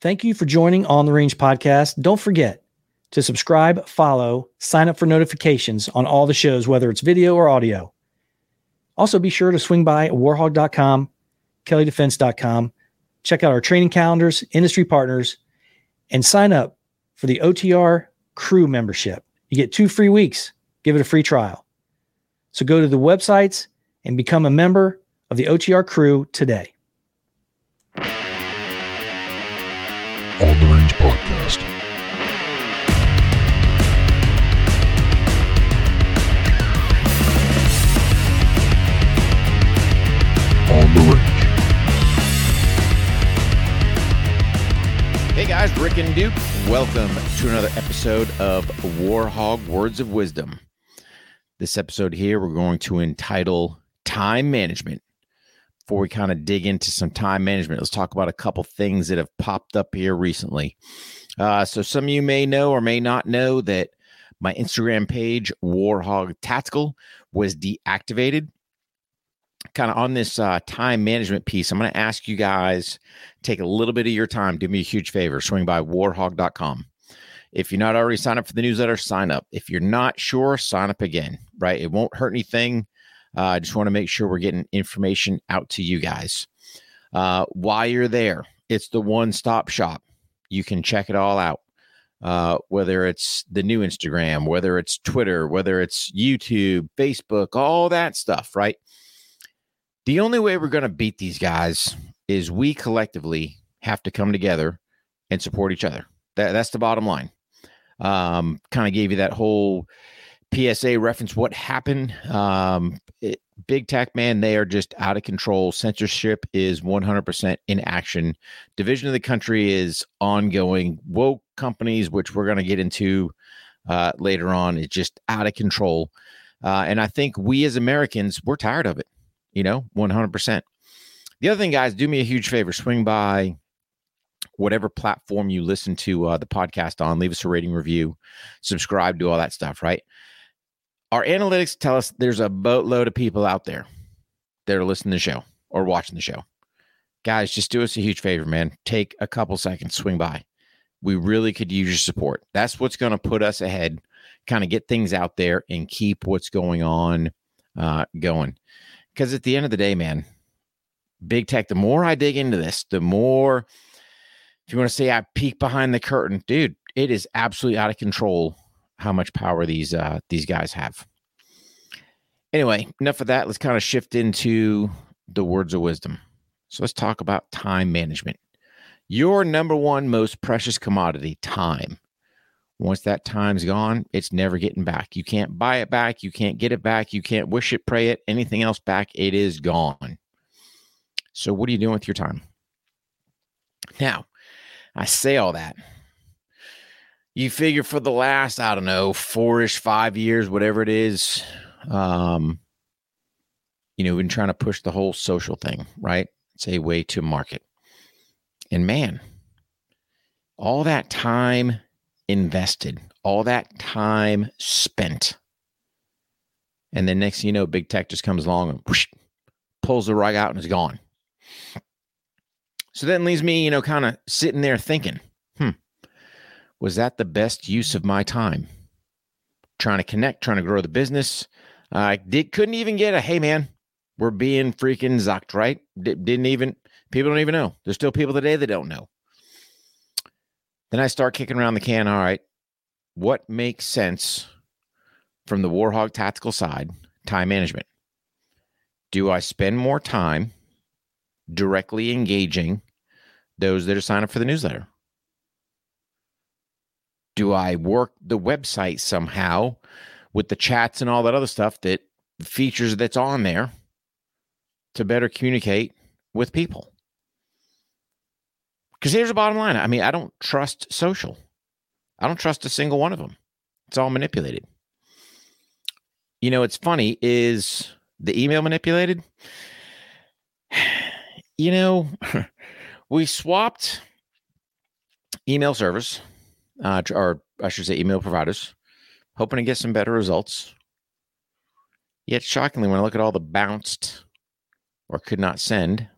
Thank you for joining On the Range podcast. Don't forget to subscribe, follow, sign up for notifications on all the shows, whether it's video or audio. Also, be sure to swing by warhogg.com, kelleydefense.com, check out our training calendars, industry partners, and sign up for the OTR crew membership. You get two free weeks. Give it a free trial. So go to the websites and become a member of the OTR crew today. The Range Podcast. On the Range. Hey guys, Rick and Duke. Welcome to another episode of War HOGG Words of Wisdom. This episode here, we're going to entitle Time Management. Before we kind of dig into some time management, let's talk about a couple things that have popped up here recently. Uh, so, some of you may know or may not know that my Instagram page, War HOGG Tactical, was deactivated kind of on this uh, time management piece, I'm going to ask you guys take a little bit of your time. Do me a huge favor. Swing by warhogg.com. If you're not already signed up for the newsletter, sign up. If you're not sure, sign up again. Right? It won't hurt anything. Uh, I just want to make sure we're getting information out to you guys. Uh, while you're there, it's the one stop shop. You can check it all out. Uh, whether it's the new Instagram, whether it's Twitter, whether it's YouTube, Facebook, all that stuff, right? The only way we're going to beat these guys is we collectively have to come together and support each other. That, that's the bottom line. Um, kind of gave you that whole PSA reference. What happened? Um, it, big tech man, they are just out of control. Censorship is 100% in action. Division of the country is ongoing. Woke companies, which we're going to get into uh, later on, is just out of control. Uh, and I think we as Americans, we're tired of it you know, 100%. The other thing, guys, do me a huge favor swing by whatever platform you listen to uh, the podcast on, leave us a rating review, subscribe, do all that stuff, right? Our analytics tell us there's a boatload of people out there that are listening to the show or watching the show. Guys, just do us a huge favor, man. Take a couple seconds, swing by. We really could use your support. That's what's going to put us ahead, kind of get things out there and keep what's going on uh, going. Because at the end of the day, man, big tech, the more I dig into this, the more, if you want to say I peek behind the curtain, dude, it is absolutely out of control how much power these uh, these guys have. Anyway, enough of that. Let's kind of shift into the words of wisdom. So let's talk about time management. Your number one most precious commodity, time. Once that time's gone, it's never getting back. You can't buy it back. You can't get it back. You can't wish it, pray it, anything else back. It is gone. So, what are you doing with your time? Now, I say all that. You figure for the last, I don't know, four ish, five years, whatever it is, um, you know, we've been trying to push the whole social thing, right? It's a way to market. And man, all that time invested, all that time spent. And then next thing you know, big tech just comes along and whoosh, pulls the rug out and is gone. So that leaves me, you know, kind of sitting there thinking, was that the best use of my time? Trying to connect, trying to grow the business. I did couldn't even get a hey man, we're being freaking zucked, right? D- didn't even people don't even know. There's still people today that don't know. Then I start kicking around the can. All right, what makes sense from the War HOGG tactical side? Time management. Do I spend more time directly engaging those that are signed up for the newsletter? Do I work the website somehow with the chats and all that other stuff that features that's on there to better communicate with people? Because here's the bottom line I mean, I don't trust social, I don't trust a single one of them. It's all manipulated. You know, it's funny is the email manipulated? You know, we swapped email service, uh, or I should say, email providers, hoping to get some better results. Yet, shockingly, when I look at all the bounced or could not send,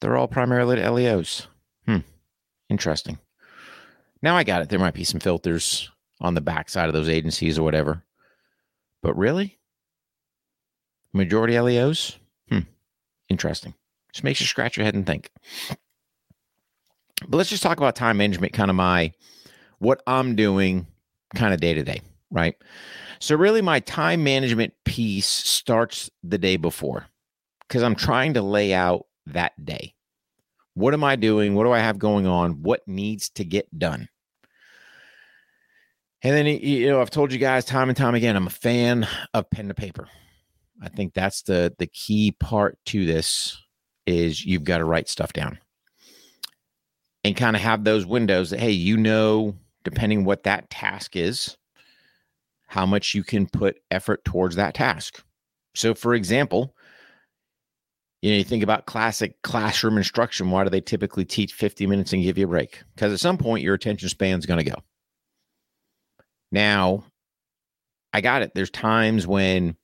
they're all primarily to LEOs. Hmm. interesting. Now I got it. There might be some filters on the backside of those agencies or whatever. But really? Majority LEOs? Hmm. Interesting. Just makes you scratch your head and think. But let's just talk about time management, kind of my what I'm doing kind of day to day, right? So, really, my time management piece starts the day before because I'm trying to lay out that day. What am I doing? What do I have going on? What needs to get done? And then, you know, I've told you guys time and time again, I'm a fan of pen to paper. I think that's the the key part to this is you've got to write stuff down and kind of have those windows that hey, you know, depending what that task is, how much you can put effort towards that task. So, for example, you know, you think about classic classroom instruction. Why do they typically teach 50 minutes and give you a break? Because at some point, your attention span is going to go. Now, I got it. There's times when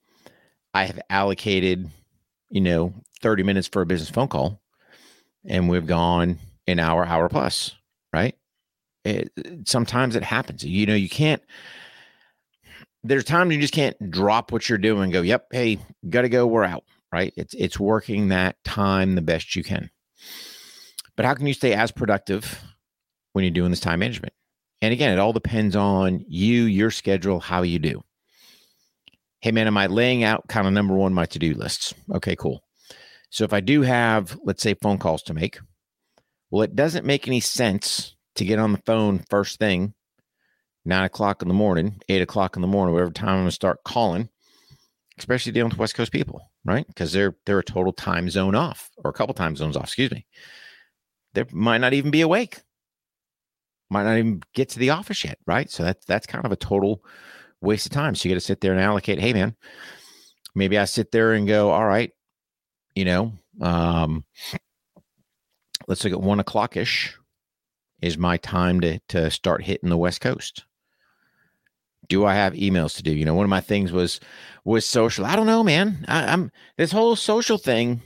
I have allocated, you know, 30 minutes for a business phone call and we've gone an hour, hour plus, right? It, sometimes it happens. You know, you can't there's times you just can't drop what you're doing and go, yep, hey, gotta go, we're out. Right. It's it's working that time the best you can. But how can you stay as productive when you're doing this time management? And again, it all depends on you, your schedule, how you do. Hey man, am I laying out kind of number one my to-do lists? Okay, cool. So if I do have, let's say, phone calls to make, well, it doesn't make any sense to get on the phone first thing nine o'clock in the morning, eight o'clock in the morning, whatever time I'm gonna start calling, especially dealing with West Coast people, right? Because they're they're a total time zone off, or a couple time zones off, excuse me. They might not even be awake, might not even get to the office yet, right? So that's that's kind of a total waste of time. So you got to sit there and allocate. Hey, man, maybe I sit there and go, all right, you know, um, let's look at one o'clock ish is my time to to start hitting the West Coast do I have emails to do? You know, one of my things was was social. I don't know, man. I, I'm this whole social thing.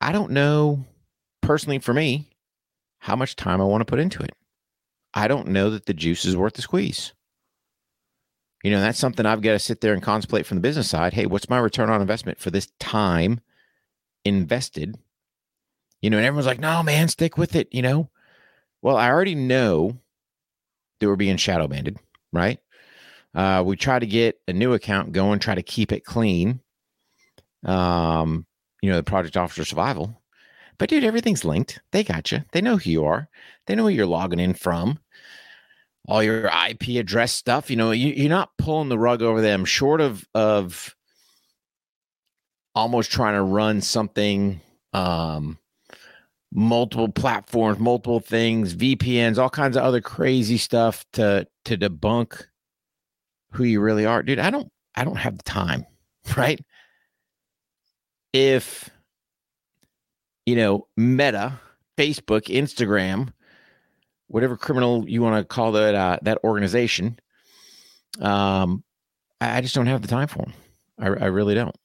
I don't know personally for me how much time I want to put into it. I don't know that the juice is worth the squeeze. You know, that's something I've got to sit there and contemplate from the business side. Hey, what's my return on investment for this time invested? You know, and everyone's like, no, man, stick with it. You know, well, I already know that we're being shadow banded, right? Uh, we try to get a new account going, try to keep it clean. Um, you know, the project officer survival. But dude, everything's linked. They got you. They know who you are. They know where you're logging in from. All your IP address stuff. You know, you, you're not pulling the rug over them. Short of of almost trying to run something um multiple platforms multiple things vpns all kinds of other crazy stuff to to debunk who you really are, dude, I don't I don't have the time, right? If you know, Meta, Facebook, Instagram, whatever criminal you want to call that uh, that organization, um, I, I just don't have the time for them. I, I really don't.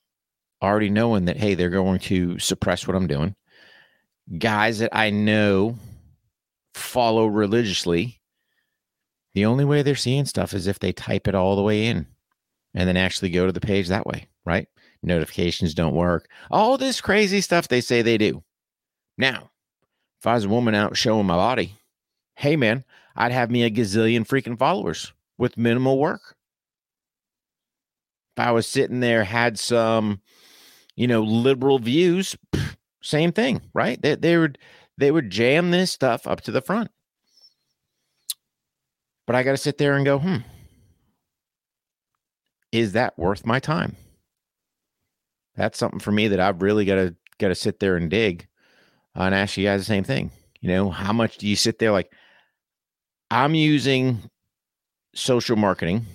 Already knowing that, hey, they're going to suppress what I'm doing. Guys that I know follow religiously the only way they're seeing stuff is if they type it all the way in and then actually go to the page that way, right? Notifications don't work. All this crazy stuff they say they do. Now, if I was a woman out showing my body, hey man, I'd have me a gazillion freaking followers with minimal work. If I was sitting there, had some, you know, liberal views, same thing, right? They, they would they would jam this stuff up to the front. But I got to sit there and go, hmm, is that worth my time? That's something for me that I've really got to got to sit there and dig uh, and ask you guys the same thing. You know, how much do you sit there like I'm using social marketing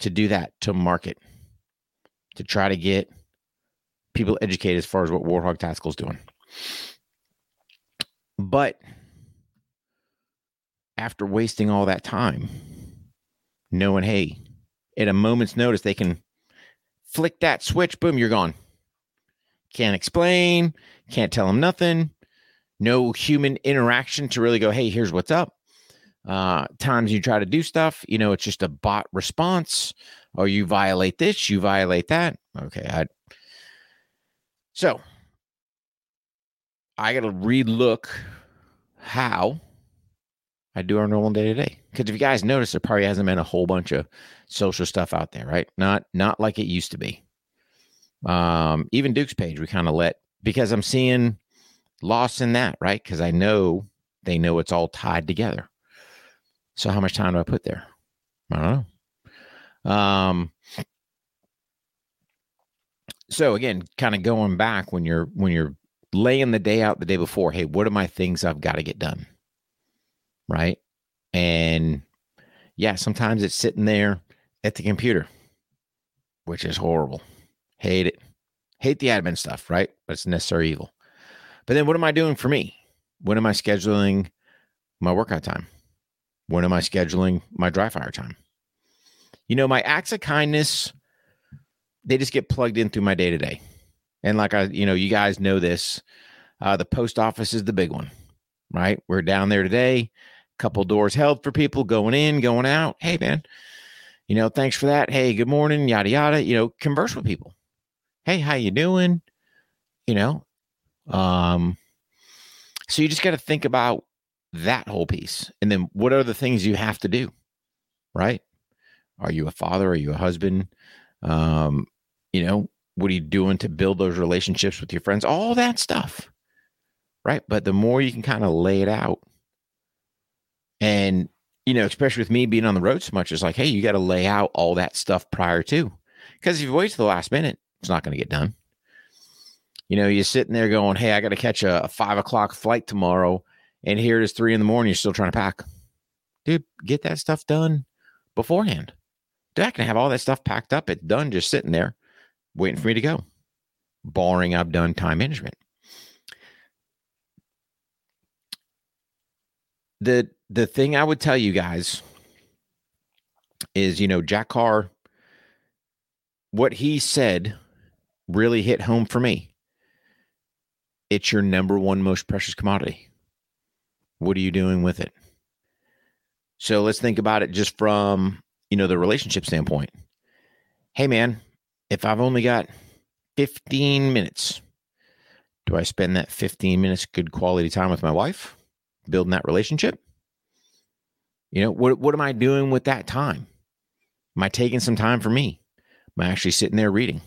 to do that, to market, to try to get people educated as far as what War HOGG Tactical is doing. But after wasting all that time, knowing, hey, at a moment's notice, they can flick that switch, boom, you're gone. Can't explain, can't tell them nothing. no human interaction to really go, hey, here's what's up. Uh, times you try to do stuff, you know, it's just a bot response, or you violate this, you violate that. Okay, I. So I got to relook how I do our normal day to day. Because if you guys notice, there probably hasn't been a whole bunch of social stuff out there, right? Not not like it used to be. Um, even Duke's page, we kind of let because I'm seeing loss in that, right? Because I know they know it's all tied together. So how much time do I put there? I don't know. Um, so again, kind of going back when you're when you're laying the day out the day before, hey, what are my things I've got to get done? Right. And yeah, sometimes it's sitting there at the computer, which is horrible. Hate it. Hate the admin stuff, right? But it's necessary evil. But then what am I doing for me? When am I scheduling my workout time? When am I scheduling my dry fire time? You know, my acts of kindness, they just get plugged in through my day to day. And like I, you know, you guys know this. Uh, the post office is the big one, right? We're down there today. Couple doors held for people going in, going out. Hey, man, you know, thanks for that. Hey, good morning, yada yada. You know, converse with people. Hey, how you doing? You know, um, so you just got to think about that whole piece, and then what are the things you have to do, right? Are you a father? Are you a husband? Um, you know, what are you doing to build those relationships with your friends? All that stuff, right? But the more you can kind of lay it out, and you know, especially with me being on the road so much, it's like, hey, you got to lay out all that stuff prior to, because if you wait to the last minute, it's not going to get done. You know, you're sitting there going, hey, I got to catch a, a five o'clock flight tomorrow, and here it is three in the morning. You're still trying to pack, dude. Get that stuff done beforehand. Dude, I can have all that stuff packed up. It's done, just sitting there, waiting for me to go. Barring I've done time management. the the thing I would tell you guys is, you know, Jack Carr, what he said really hit home for me. It's your number one most precious commodity. What are you doing with it? So let's think about it just from, you know, the relationship standpoint. Hey man, if I've only got 15 minutes, do I spend that 15 minutes good quality time with my wife? building that relationship? You know, what what am I doing with that time? Am I taking some time for me? Am I actually sitting there reading?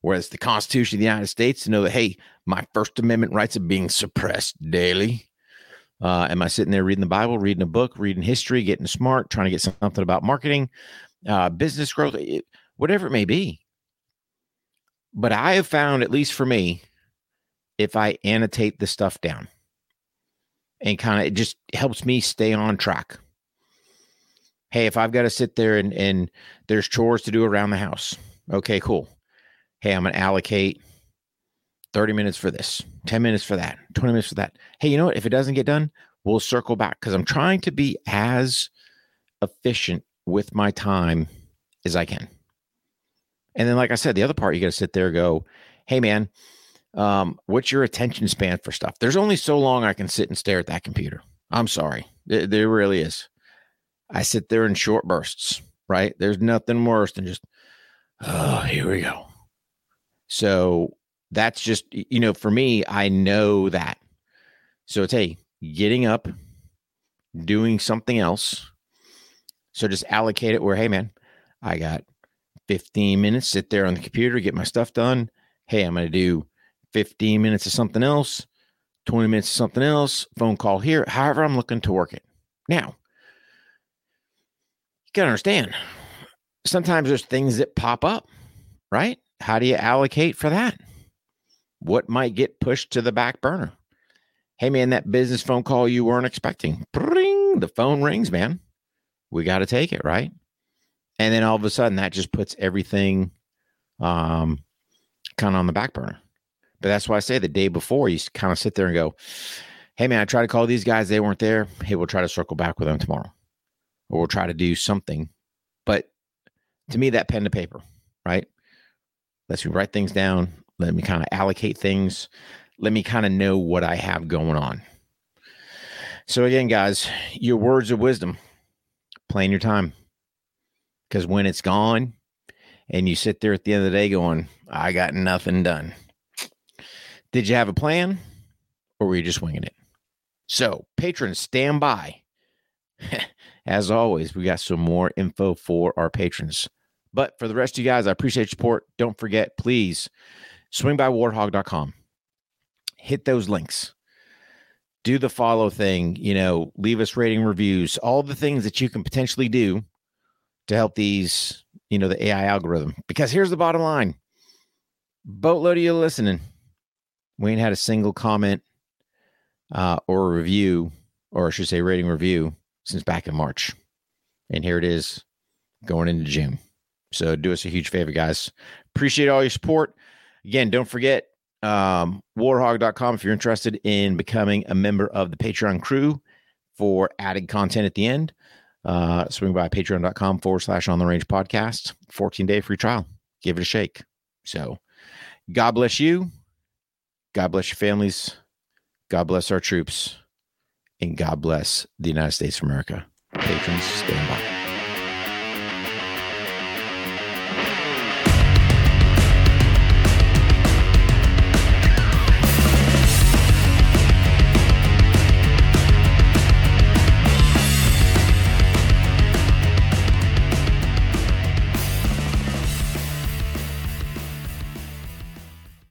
Whereas the Constitution of the United States to know that, hey, my First Amendment rights are being suppressed daily. Uh, am I sitting there reading the Bible, reading a book, reading history, getting smart, trying to get something about marketing, uh, business growth, it, whatever it may be? But I have found, at least for me, if I annotate the stuff down, and kind of it just helps me stay on track. Hey, if I've got to sit there and, and there's chores to do around the house, okay, cool. Hey, I'm going to allocate 30 minutes for this, 10 minutes for that, 20 minutes for that. Hey, you know what? If it doesn't get done, we'll circle back because I'm trying to be as efficient with my time as I can. And then, like I said, the other part, you got to sit there go, hey, man, um, what's your attention span for stuff? There's only so long I can sit and stare at that computer. I'm sorry. There, there really is. I sit there in short bursts, right? There's nothing worse than just, oh, here we go. So that's just, you know, for me, I know that. So it's, hey, getting up, doing something else. So just allocate it where, hey, man, I got 15 minutes, sit there on the computer, get my stuff done. Hey, I'm going to do 15 minutes of something else, 20 minutes of something else, phone call here, however I'm looking to work it. Now, you got to understand, sometimes there's things that pop up, right? How do you allocate for that? What might get pushed to the back burner? Hey, man, that business phone call you weren't expecting. Bring the phone rings, man. We got to take it, right? And then all of a sudden, that just puts everything um, kind of on the back burner. But that's why I say the day before, you kind of sit there and go, hey, man, I tried to call these guys. They weren't there. Hey, we'll try to circle back with them tomorrow or we'll try to do something. But to me, that pen to paper, right? Let's write things down. Let me kind of allocate things. let me kind of know what I have going on. So, again, guys, your words of wisdom plan your time because when it's gone and you sit there at the end of the day going, I got nothing done. Did you have a plan or were you just winging it? So, patrons, stand by. As always, we got some more info for our patrons. But for the rest of you guys, I appreciate your support. Don't forget, please swing by warhogg.com. Hit those links. Do the follow thing, you know, leave us rating reviews, all the things that you can potentially do to help these, you know, the AI algorithm. Because here's the bottom line boatload of you listening. We ain't had a single comment uh, or review, or I should say, rating review since back in March. And here it is going into June. So do us a huge favor, guys. Appreciate all your support. Again, don't forget um, warhogg.com if you're interested in becoming a member of the Patreon crew for added content at the end. Uh, swing by patreon.com forward slash on the range podcast, 14 day free trial. Give it a shake. So, God bless you. God bless your families. God bless our troops. And God bless the United States of America. Patrons, stand by.